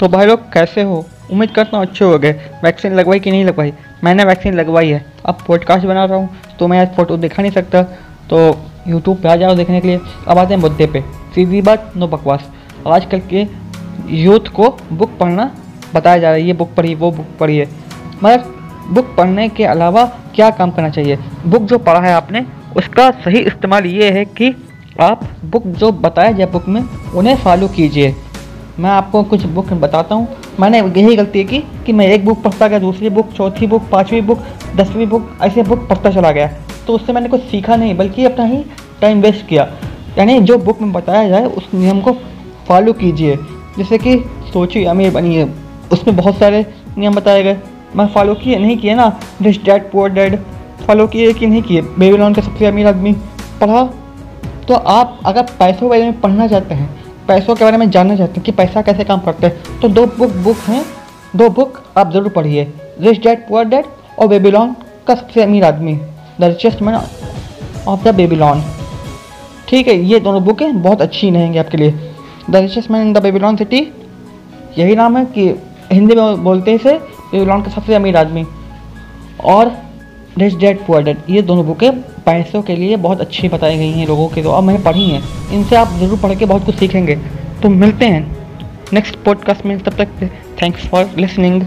तो भाई लोग, कैसे हो? उम्मीद करता हूँ अच्छे हो गए। वैक्सीन लगवाई कि नहीं लगवाई? मैंने वैक्सीन लगवाई है। अब पॉडकास्ट बना रहा हूँ तो मैं आज फ़ोटो दिखा नहीं सकता। तो यूट्यूब पे आ जाओ देखने के लिए। अब आते हैं मुद्दे पे। सीधी बात, नो बकवास। आजकल के यूथ को बुक पढ़ना बताया जा रहा है। ये बुक पढ़िए वो बुक पढ़िए मगर बुक पढ़ने के अलावा क्या काम करना चाहिए? बुक जो पढ़ा है आपने, उसका सही इस्तेमाल ये है कि आप बुक जो बताया जाए बुक में, उन्हें फॉलो कीजिए। मैं आपको कुछ बुक बताता हूँ। मैंने यही गलती की कि मैं एक बुक पढ़ता गया, दूसरी बुक चौथी बुक पाँचवीं बुक दसवीं बुक ऐसे बुक पढ़ता चला गया। तो उससे मैंने कुछ सीखा नहीं, बल्कि अपना ही टाइम वेस्ट किया। यानी जो बुक में बताया जाए, उस नियम को फॉलो कीजिए। जैसे कि सोचिए अमीर बनिए उसमें बहुत सारे नियम बताए गए। मैं फॉलो किए, नहीं किए ना? Rich dad poor dad follow किए कि नहीं किए? बेबी बेबीलोन का सबसे अमीर आदमी पढ़ा? तो आप अगर पैसों के बारे में पढ़ना चाहते हैं पैसों के बारे में जानना चाहते हैं कि पैसा कैसे काम करते हैं। तो दो बुक बुक हैं। दो बुक आप ज़रूर पढ़िए। रिच डैड पुअर डैड और बेबीलोन का सबसे अमीर आदमी। The richest man of the Babylon ठीक है, ये दोनों बुकें बहुत अच्छी रहेंगी आपके लिए। The richest man in the Babylon city यही नाम है कि हिंदी में बोलते हैं इसे बेबीलोन का सबसे अमीर आदमी। और रिच डैड पुअर डैड ये दोनों बुकें पैसों के लिए बहुत अच्छी बताई गई हैं लोगों के तो अब मैंने पढ़ी हैं। इनसे आप ज़रूर पढ़ के बहुत कुछ सीखेंगे। तो मिलते हैं। नेक्स्ट पॉडकास्ट में तब तक थैंक्स फॉर लिसनिंग